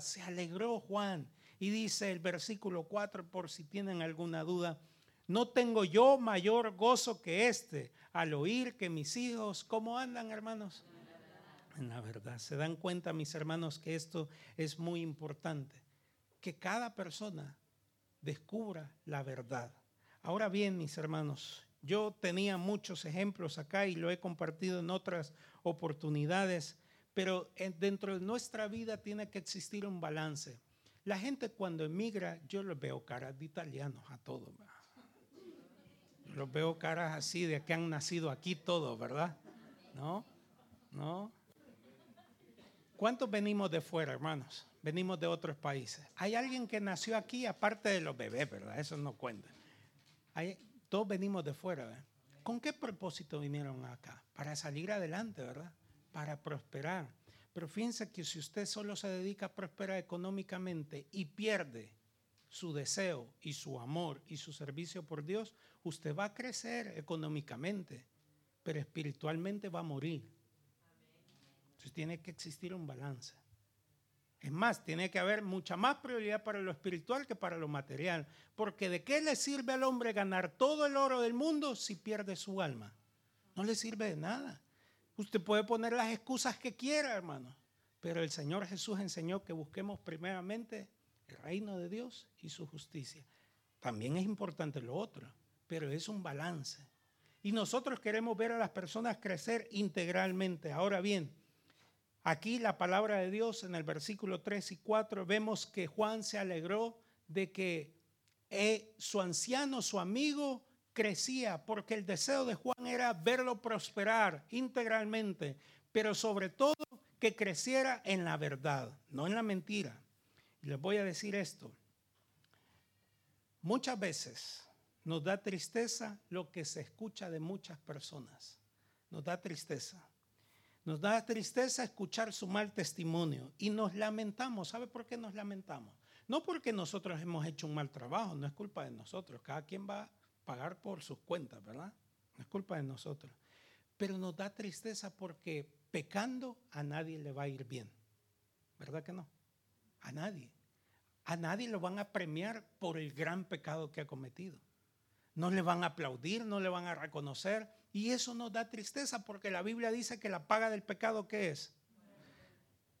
Se alegró Juan. Y dice el versículo 4, por si tienen alguna duda, no tengo yo mayor gozo que este al oír que mis hijos, ¿cómo andan hermanos? En la verdad. Se dan cuenta mis hermanos que esto es muy importante. Que cada persona descubra la verdad. Ahora bien, mis hermanos, yo tenía muchos ejemplos acá y lo he compartido en otras oportunidades, pero dentro de nuestra vida tiene que existir un balance. La gente cuando emigra, yo les veo caras de italianos a todos. Los veo caras así de que han nacido aquí todos, ¿verdad? ¿No? ¿No? ¿Cuántos venimos de fuera, hermanos? Venimos de otros países. Hay alguien que nació aquí aparte de los bebés, ¿verdad? Eso no cuenta. Hay, todos venimos de fuera, ¿verdad? ¿Con qué propósito vinieron acá? Para salir adelante, ¿verdad? Para prosperar. Pero fíjense que si usted solo se dedica a prosperar económicamente y pierde su deseo y su amor y su servicio por Dios, usted va a crecer económicamente, pero espiritualmente va a morir. Entonces tiene que existir un balance. Es más, tiene que haber mucha más prioridad para lo espiritual que para lo material. Porque ¿de qué le sirve al hombre ganar todo el oro del mundo si pierde su alma? No le sirve de nada. Usted puede poner las excusas que quiera, hermano. Pero el Señor Jesús enseñó que busquemos primeramente el reino de Dios y su justicia. También es importante lo otro, pero es un balance. Y nosotros queremos ver a las personas crecer integralmente. Ahora bien, Aquí la palabra de Dios en el versículo 3 y 4 vemos que Juan se alegró de que eh, su anciano, su amigo, crecía, porque el deseo de Juan era verlo prosperar integralmente, pero sobre todo que creciera en la verdad, no en la mentira. Les voy a decir esto. Muchas veces nos da tristeza lo que se escucha de muchas personas. Nos da tristeza. Nos da tristeza escuchar su mal testimonio y nos lamentamos. ¿Sabe por qué nos lamentamos? No porque nosotros hemos hecho un mal trabajo, no es culpa de nosotros. Cada quien va pagar por sus cuentas, ¿verdad? No es culpa de nosotros. Pero nos da tristeza porque pecando a nadie le va a ir bien. ¿Verdad que no? A nadie. A nadie lo van a premiar por el gran pecado que ha cometido. No le van a aplaudir, no le van a reconocer, y eso nos da tristeza porque la Biblia dice que la paga del pecado, ¿qué es?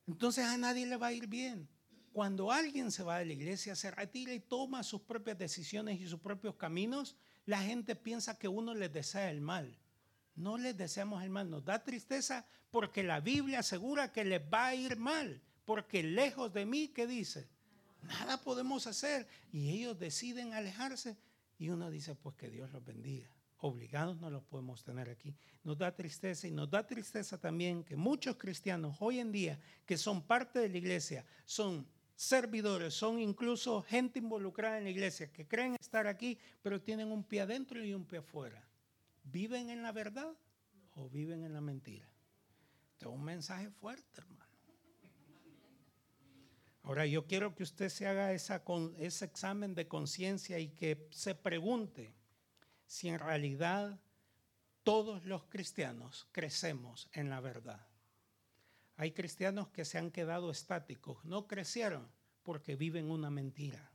Entonces a nadie le va a ir bien. Cuando alguien se va de la iglesia, se retira y toma sus propias decisiones y sus propios caminos, la gente piensa que uno les desea el mal. No les deseamos el mal, nos da tristeza porque la Biblia asegura que les va a ir mal, porque lejos de mí, ¿qué dice? Nada podemos hacer. Y ellos deciden alejarse y uno dice, pues que Dios los bendiga obligados no los podemos tener aquí. Nos da tristeza y nos da tristeza también que muchos cristianos hoy en día que son parte de la iglesia, son servidores, son incluso gente involucrada en la iglesia, que creen estar aquí, pero tienen un pie adentro y un pie afuera. ¿Viven en la verdad o viven en la mentira? Este es un mensaje fuerte, hermano. Ahora yo quiero que usted se haga esa, ese examen de conciencia y que se pregunte, si en realidad todos los cristianos crecemos en la verdad. Hay cristianos que se han quedado estáticos, no crecieron porque viven una mentira.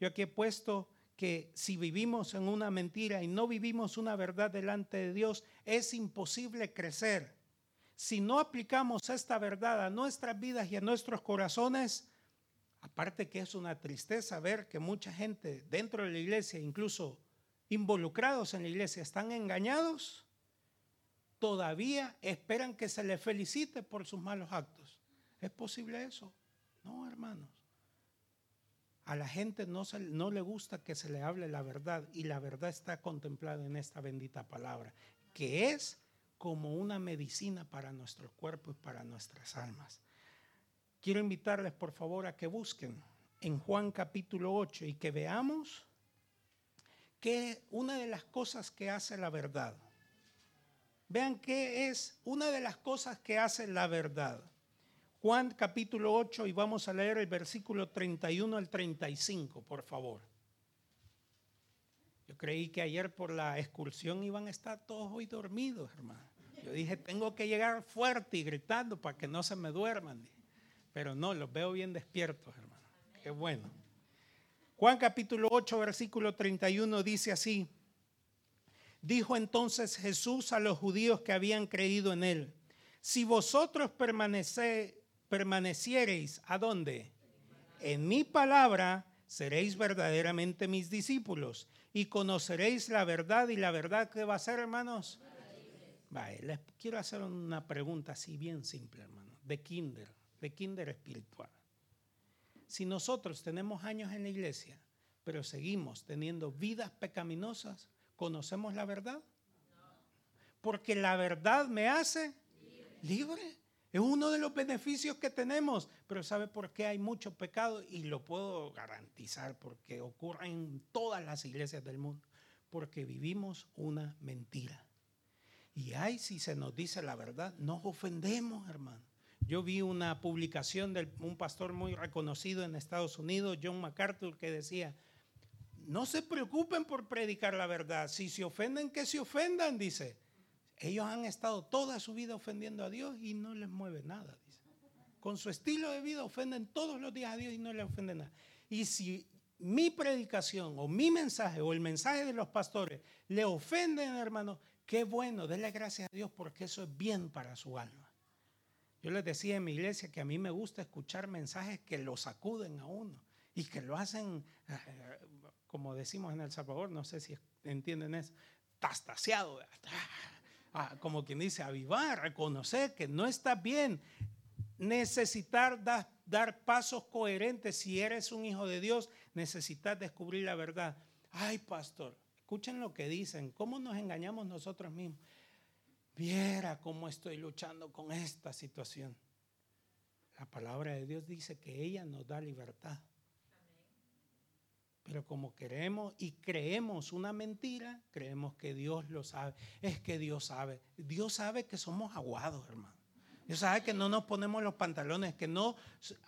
Yo aquí he puesto que si vivimos en una mentira y no vivimos una verdad delante de Dios, es imposible crecer. Si no aplicamos esta verdad a nuestras vidas y a nuestros corazones, aparte que es una tristeza ver que mucha gente dentro de la iglesia, incluso involucrados en la iglesia están engañados, todavía esperan que se les felicite por sus malos actos. ¿Es posible eso? No, hermanos. A la gente no, se, no le gusta que se le hable la verdad y la verdad está contemplada en esta bendita palabra, que es como una medicina para nuestro cuerpo y para nuestras almas. Quiero invitarles por favor a que busquen en Juan capítulo 8 y que veamos que una de las cosas que hace la verdad. Vean qué es una de las cosas que hace la verdad. Juan capítulo 8 y vamos a leer el versículo 31 al 35, por favor. Yo creí que ayer por la excursión iban a estar todos hoy dormidos, hermano. Yo dije, tengo que llegar fuerte y gritando para que no se me duerman. Pero no, los veo bien despiertos, hermano. Qué bueno. Juan capítulo 8, versículo 31 dice así. Dijo entonces Jesús a los judíos que habían creído en él, si vosotros permanece, permaneciereis, ¿a dónde? En mi palabra, seréis verdaderamente mis discípulos y conoceréis la verdad y la verdad que va a ser, hermanos. Vale, les quiero hacer una pregunta así bien simple, hermano, de kinder, de kinder espiritual. Si nosotros tenemos años en la iglesia, pero seguimos teniendo vidas pecaminosas, ¿conocemos la verdad? Porque la verdad me hace libre. Es uno de los beneficios que tenemos, pero ¿sabe por qué hay mucho pecado? Y lo puedo garantizar porque ocurre en todas las iglesias del mundo. Porque vivimos una mentira. Y hay, si se nos dice la verdad, nos ofendemos, hermano. Yo vi una publicación de un pastor muy reconocido en Estados Unidos, John MacArthur, que decía, no se preocupen por predicar la verdad. Si se ofenden, que se ofendan, dice. Ellos han estado toda su vida ofendiendo a Dios y no les mueve nada, dice. Con su estilo de vida ofenden todos los días a Dios y no le ofenden nada. Y si mi predicación o mi mensaje o el mensaje de los pastores le ofenden, hermano, qué bueno, denle gracias a Dios porque eso es bien para su alma. Yo les decía en mi iglesia que a mí me gusta escuchar mensajes que lo sacuden a uno y que lo hacen, eh, como decimos en El Salvador, no sé si entienden eso, tastaseado como quien dice, avivar, reconocer que no está bien, necesitar dar pasos coherentes. Si eres un hijo de Dios, necesitas descubrir la verdad. Ay, pastor, escuchen lo que dicen, cómo nos engañamos nosotros mismos. Viera cómo estoy luchando con esta situación. La palabra de Dios dice que ella nos da libertad. Pero como queremos y creemos una mentira, creemos que Dios lo sabe. Es que Dios sabe. Dios sabe que somos aguados, hermano. Dios sabe que no nos ponemos los pantalones, que no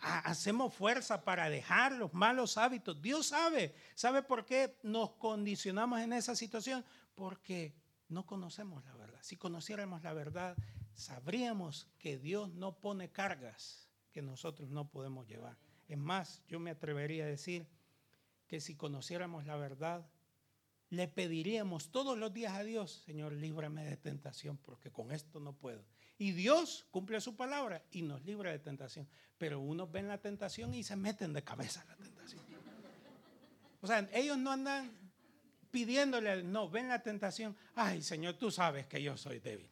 hacemos fuerza para dejar los malos hábitos. Dios sabe. ¿Sabe por qué nos condicionamos en esa situación? Porque no conocemos la verdad. Si conociéramos la verdad, sabríamos que Dios no pone cargas que nosotros no podemos llevar. Es más, yo me atrevería a decir que si conociéramos la verdad, le pediríamos todos los días a Dios, Señor, líbrame de tentación, porque con esto no puedo. Y Dios cumple su palabra y nos libra de tentación. Pero unos ven la tentación y se meten de cabeza a la tentación. O sea, ellos no andan pidiéndole, no, ven la tentación. Ay, Señor, tú sabes que yo soy débil.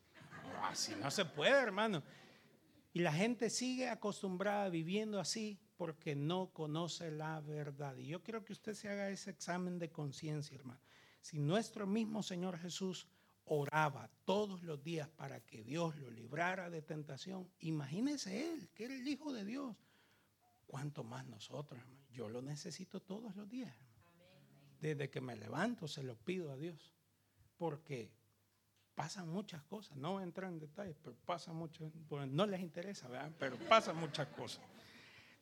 así no se puede, hermano. Y la gente sigue acostumbrada viviendo así porque no conoce la verdad. Y yo quiero que usted se haga ese examen de conciencia, hermano. Si nuestro mismo Señor Jesús oraba todos los días para que Dios lo librara de tentación, imagínese él, que era el Hijo de Dios. ¿Cuánto más nosotros, hermano? Yo lo necesito todos los días. Desde que me levanto se lo pido a Dios. Porque pasan muchas cosas. No voy a entrar en detalles, pero pasan muchas. No les interesa, ¿verdad? Pero pasan muchas cosas.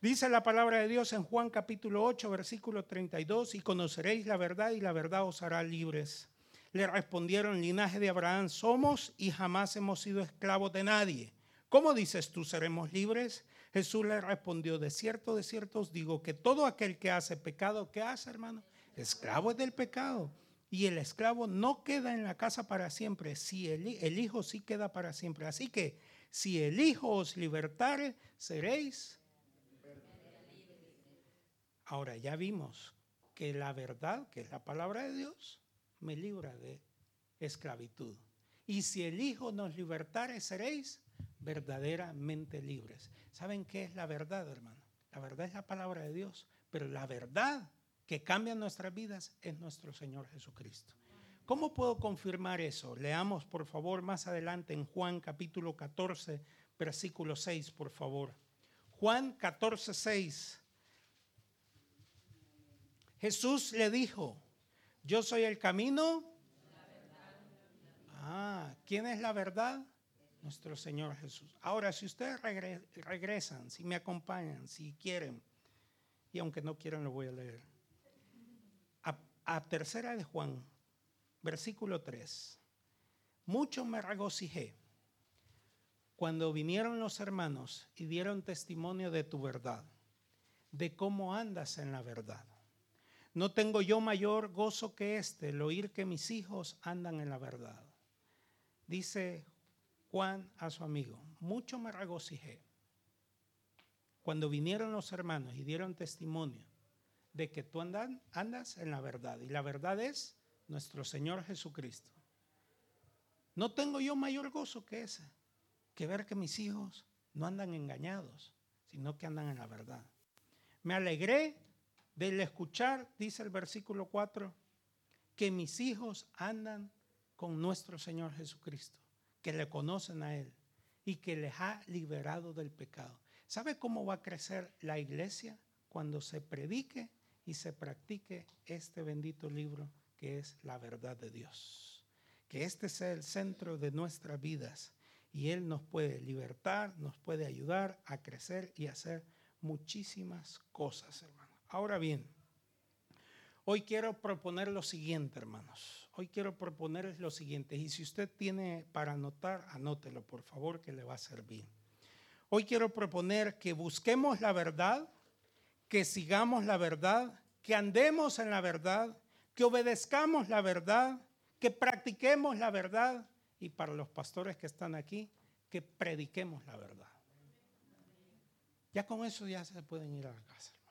Dice la palabra de Dios en Juan capítulo 8, versículo 32, y conoceréis la verdad y la verdad os hará libres. Le respondieron, linaje de Abraham somos y jamás hemos sido esclavos de nadie. ¿Cómo dices tú seremos libres? Jesús le respondió, de cierto, de cierto os digo que todo aquel que hace pecado, ¿qué hace hermano? Esclavo es del pecado. Y el esclavo no queda en la casa para siempre, si el, el Hijo sí queda para siempre. Así que si el Hijo os libertare, seréis Ahora ya vimos que la verdad, que es la palabra de Dios, me libra de esclavitud. Y si el Hijo nos libertare, seréis verdaderamente libres. ¿Saben qué es la verdad, hermano? La verdad es la palabra de Dios, pero la verdad que cambia nuestras vidas es nuestro Señor Jesucristo. ¿Cómo puedo confirmar eso? Leamos, por favor, más adelante en Juan capítulo 14, versículo 6, por favor. Juan 14, 6. Jesús le dijo, yo soy el camino. Ah, ¿quién es la verdad? Nuestro Señor Jesús. Ahora, si ustedes regresan, si me acompañan, si quieren, y aunque no quieran lo voy a leer. A, a tercera de Juan, versículo 3. Mucho me regocijé cuando vinieron los hermanos y dieron testimonio de tu verdad, de cómo andas en la verdad. No tengo yo mayor gozo que este, el oír que mis hijos andan en la verdad. Dice Juan a su amigo, mucho me regocijé cuando vinieron los hermanos y dieron testimonio de que tú andas en la verdad. Y la verdad es nuestro Señor Jesucristo. No tengo yo mayor gozo que ese, que ver que mis hijos no andan engañados, sino que andan en la verdad. Me alegré del escuchar, dice el versículo 4, que mis hijos andan con nuestro Señor Jesucristo, que le conocen a Él y que les ha liberado del pecado. ¿Sabe cómo va a crecer la iglesia? Cuando se predique y se practique este bendito libro que es la verdad de Dios. Que este sea el centro de nuestras vidas y Él nos puede libertar, nos puede ayudar a crecer y hacer muchísimas cosas, hermano. Ahora bien, hoy quiero proponer lo siguiente, hermanos. Hoy quiero proponerles lo siguiente. Y si usted tiene para anotar, anótelo, por favor, que le va a servir. Hoy quiero proponer que busquemos la verdad, que sigamos la verdad, que andemos en la verdad, que obedezcamos la verdad, que practiquemos la verdad y para los pastores que están aquí, que prediquemos la verdad. Ya con eso ya se pueden ir a la casa.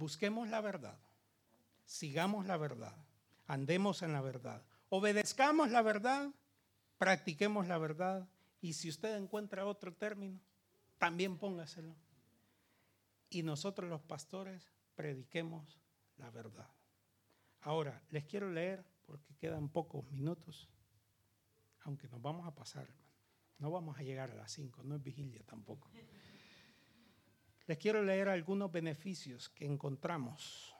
Busquemos la verdad, sigamos la verdad, andemos en la verdad, obedezcamos la verdad, practiquemos la verdad. Y si usted encuentra otro término, también póngaselo. Y nosotros los pastores prediquemos la verdad. Ahora, les quiero leer, porque quedan pocos minutos, aunque nos vamos a pasar, No vamos a llegar a las 5, no es vigilia tampoco. Les quiero leer algunos beneficios que encontramos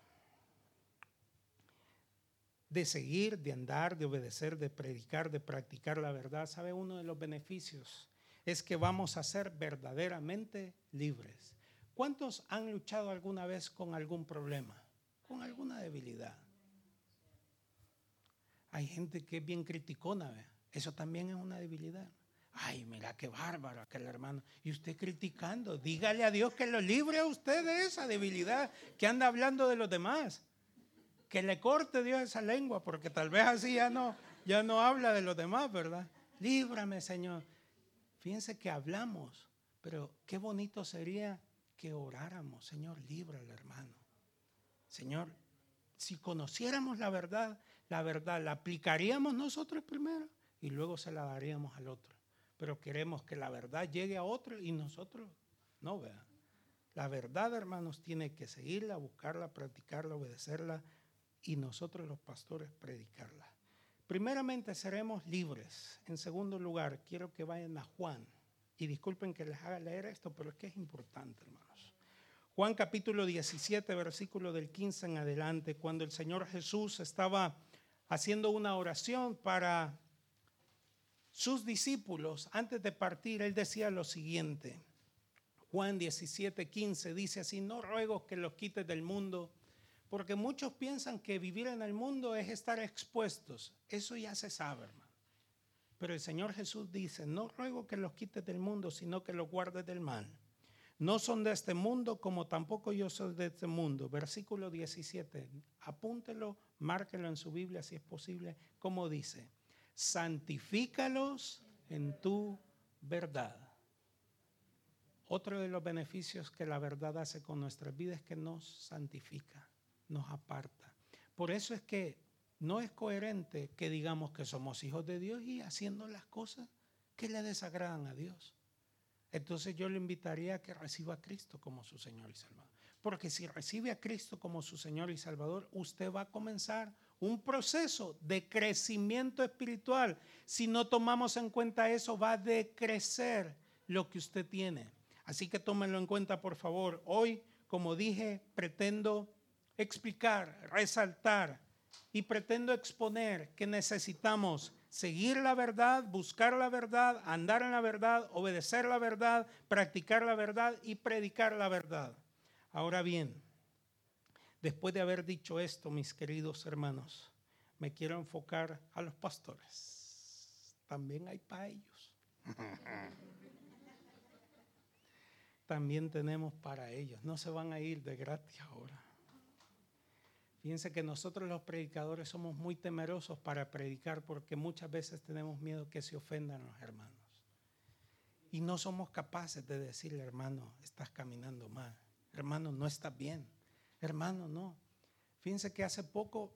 de seguir, de andar, de obedecer, de predicar, de practicar la verdad. ¿Sabe uno de los beneficios? Es que vamos a ser verdaderamente libres. ¿Cuántos han luchado alguna vez con algún problema, con alguna debilidad? Hay gente que es bien criticona, eso también es una debilidad. Ay, mira qué bárbaro aquel hermano. Y usted criticando, dígale a Dios que lo libre a usted de esa debilidad que anda hablando de los demás. Que le corte Dios esa lengua, porque tal vez así ya no, ya no habla de los demás, ¿verdad? Líbrame, Señor. Fíjense que hablamos, pero qué bonito sería que oráramos, Señor, líbrale, hermano. Señor, si conociéramos la verdad, la verdad la aplicaríamos nosotros primero y luego se la daríamos al otro pero queremos que la verdad llegue a otro y nosotros no, vean. La verdad, hermanos, tiene que seguirla, buscarla, practicarla, obedecerla y nosotros los pastores predicarla. Primeramente seremos libres. En segundo lugar, quiero que vayan a Juan. Y disculpen que les haga leer esto, pero es que es importante, hermanos. Juan capítulo 17, versículo del 15 en adelante, cuando el Señor Jesús estaba haciendo una oración para sus discípulos, antes de partir, él decía lo siguiente. Juan 17, 15 dice así, no ruego que los quites del mundo, porque muchos piensan que vivir en el mundo es estar expuestos. Eso ya se sabe, hermano. Pero el Señor Jesús dice, no ruego que los quites del mundo, sino que los guardes del mal. No son de este mundo como tampoco yo soy de este mundo. Versículo 17, apúntelo, márquelo en su Biblia si es posible, como dice santifícalos en tu verdad. Otro de los beneficios que la verdad hace con nuestras vidas es que nos santifica, nos aparta. Por eso es que no es coherente que digamos que somos hijos de Dios y haciendo las cosas que le desagradan a Dios. Entonces yo le invitaría a que reciba a Cristo como su Señor y Salvador. Porque si recibe a Cristo como su Señor y Salvador, usted va a comenzar un proceso de crecimiento espiritual. Si no tomamos en cuenta eso, va a decrecer lo que usted tiene. Así que tómenlo en cuenta, por favor. Hoy, como dije, pretendo explicar, resaltar y pretendo exponer que necesitamos seguir la verdad, buscar la verdad, andar en la verdad, obedecer la verdad, practicar la verdad y predicar la verdad. Ahora bien, Después de haber dicho esto, mis queridos hermanos, me quiero enfocar a los pastores. También hay para ellos. También tenemos para ellos. No se van a ir de gratis ahora. Fíjense que nosotros los predicadores somos muy temerosos para predicar porque muchas veces tenemos miedo que se ofendan los hermanos. Y no somos capaces de decirle, hermano, estás caminando mal. Hermano, no estás bien. Hermano, no. Fíjense que hace poco,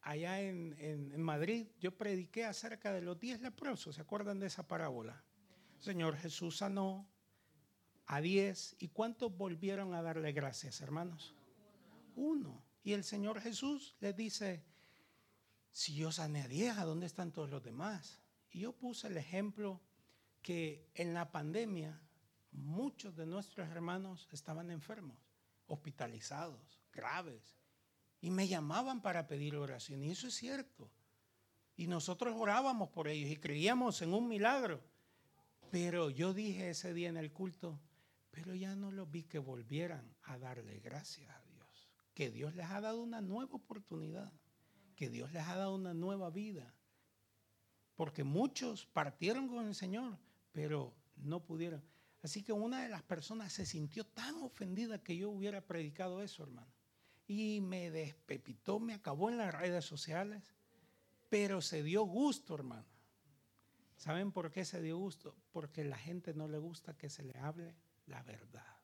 allá en, Madrid, yo prediqué acerca de los diez leprosos. ¿Se acuerdan de esa parábola? Señor Jesús sanó a diez. ¿Y cuántos volvieron a darle gracias, hermanos? uno. Y el Señor Jesús le dice, si yo sané a diez, ¿a dónde están todos los demás? Y yo puse el ejemplo que en la pandemia muchos de nuestros hermanos estaban enfermos, hospitalizados, graves, y me llamaban para pedir oración. Y eso es cierto. Y nosotros orábamos por ellos y creíamos en un milagro. Pero yo dije ese día en el culto, pero ya no los vi que volvieran a darle gracias que Dios les ha dado una nueva oportunidad, que Dios les ha dado una nueva vida. Porque muchos partieron con el Señor, pero no pudieron. Así que una de las personas se sintió tan ofendida que yo hubiera predicado eso, hermano. Y me despepitó, me acabó en las redes sociales, pero se dio gusto, hermano. ¿Saben por qué se dio gusto? Porque la gente no le gusta que se le hable la verdad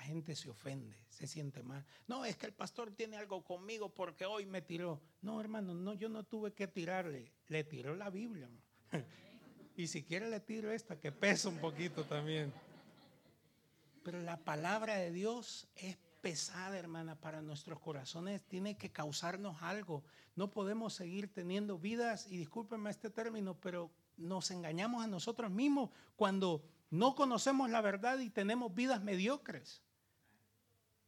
la gente se ofende, se siente mal. No, es que el pastor tiene algo conmigo porque hoy me tiró. No, hermano, no, yo no tuve que tirarle, le tiró la Biblia. Y si quiere le tiro esta que pesa un poquito también. Pero la palabra de Dios es pesada, hermana, para nuestros corazones. Tiene que causarnos algo. No podemos seguir teniendo vidas, y discúlpenme este término, pero nos engañamos a nosotros mismos cuando no conocemos la verdad y tenemos vidas mediocres.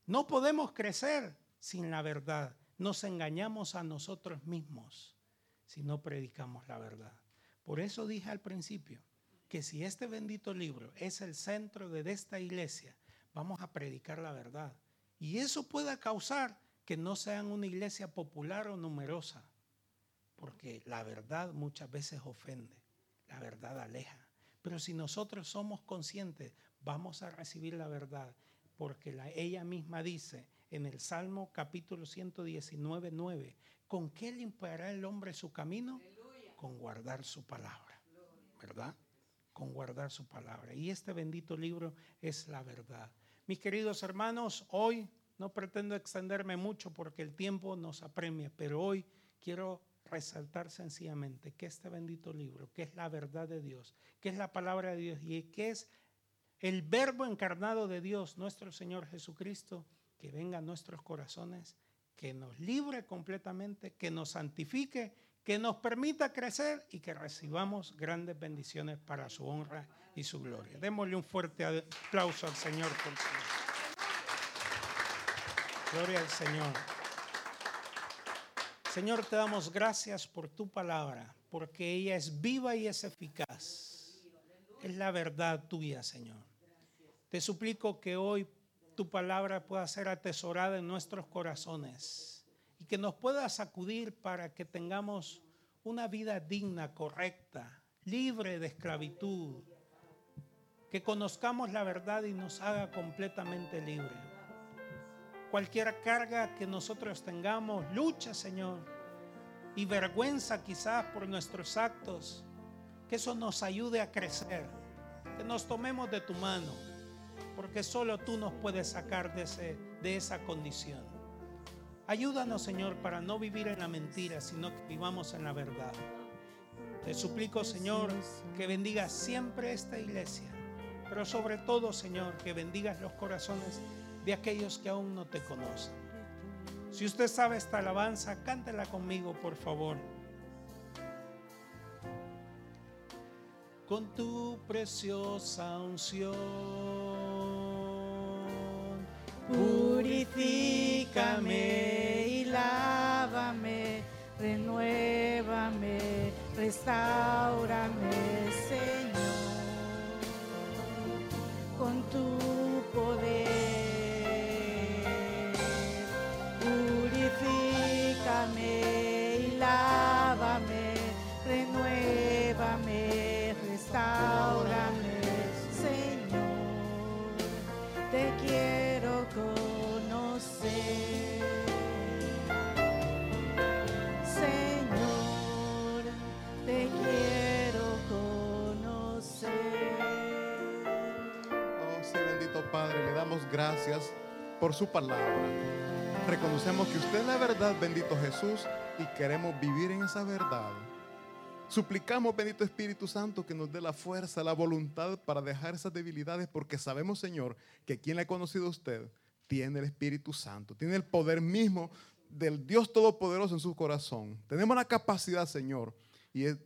No podemos crecer sin la verdad. Nos engañamos a nosotros mismos si no predicamos la verdad. Por eso dije al principio que si este bendito libro es el centro de esta iglesia, vamos a predicar la verdad. Y eso puede causar que no sean una iglesia popular o numerosa, porque la verdad muchas veces ofende, la verdad aleja. Pero si nosotros somos conscientes, vamos a recibir la verdad porque ella misma dice en el Salmo capítulo 119, 9, ¿con qué limpiará el hombre su camino? Con guardar su palabra, ¿verdad? Con guardar su palabra. Y este bendito libro es la verdad. Mis queridos hermanos, hoy no pretendo extenderme mucho porque el tiempo nos apremia, pero hoy quiero resaltar sencillamente que este bendito libro, que es la verdad de Dios, que es la palabra de Dios y que es el verbo encarnado de Dios, nuestro Señor Jesucristo, que venga a nuestros corazones, que nos libre completamente, que nos santifique, que nos permita crecer y que recibamos grandes bendiciones para su honra y su gloria. Démosle un fuerte aplauso al Señor. Gloria al Señor. Señor, te damos gracias por tu palabra, porque ella es viva y es eficaz. Es la verdad tuya, Señor. Te suplico que hoy tu palabra pueda ser atesorada en nuestros corazones que nos pueda sacudir para que tengamos una vida digna, correcta, libre de esclavitud, que conozcamos la verdad y nos haga completamente libre. Cualquier carga que nosotros tengamos, lucha, Señor, y vergüenza quizás por nuestros actos, que eso nos ayude a crecer, que nos tomemos de tu mano porque solo tú nos puedes sacar de, ese, de esa condición. Ayúdanos, Señor, para no vivir en la mentira, sino que vivamos en la verdad. Te suplico, Señor, que bendigas siempre esta iglesia, pero sobre todo, Señor, que bendigas los corazones de aquellos que aún no te conocen. Si usted sabe esta alabanza, cántela conmigo, por favor. Con tu preciosa unción Purifícame y lávame, renuévame, restaurame, Señor, gracias por su palabra. Reconocemos que usted es la verdad, bendito Jesús, y queremos vivir en esa verdad. Suplicamos, bendito Espíritu Santo, que nos dé la fuerza, la voluntad para dejar esas debilidades, porque sabemos, Señor, que quien le ha conocido a usted tiene el Espíritu Santo, tiene el poder mismo del Dios Todopoderoso en su corazón. Tenemos la capacidad, Señor, y es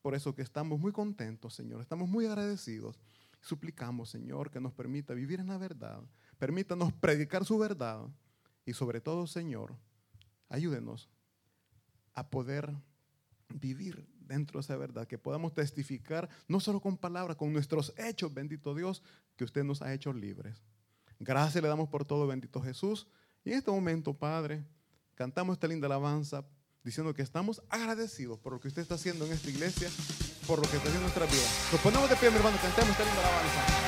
por eso que estamos muy contentos, Señor, estamos muy agradecidos. Suplicamos, Señor, que nos permita vivir en la verdad, permítanos predicar su verdad y sobre todo, Señor, ayúdenos a poder vivir dentro de esa verdad, que podamos testificar no solo con palabras, con nuestros hechos, bendito Dios, que usted nos ha hecho libres. Gracias le damos por todo, bendito Jesús. Y en este momento, Padre, cantamos esta linda alabanza diciendo que estamos agradecidos por lo que usted está haciendo en esta iglesia, por lo que está haciendo en nuestra vida. Nos ponemos de pie, mi hermano, cantemos esta linda alabanza.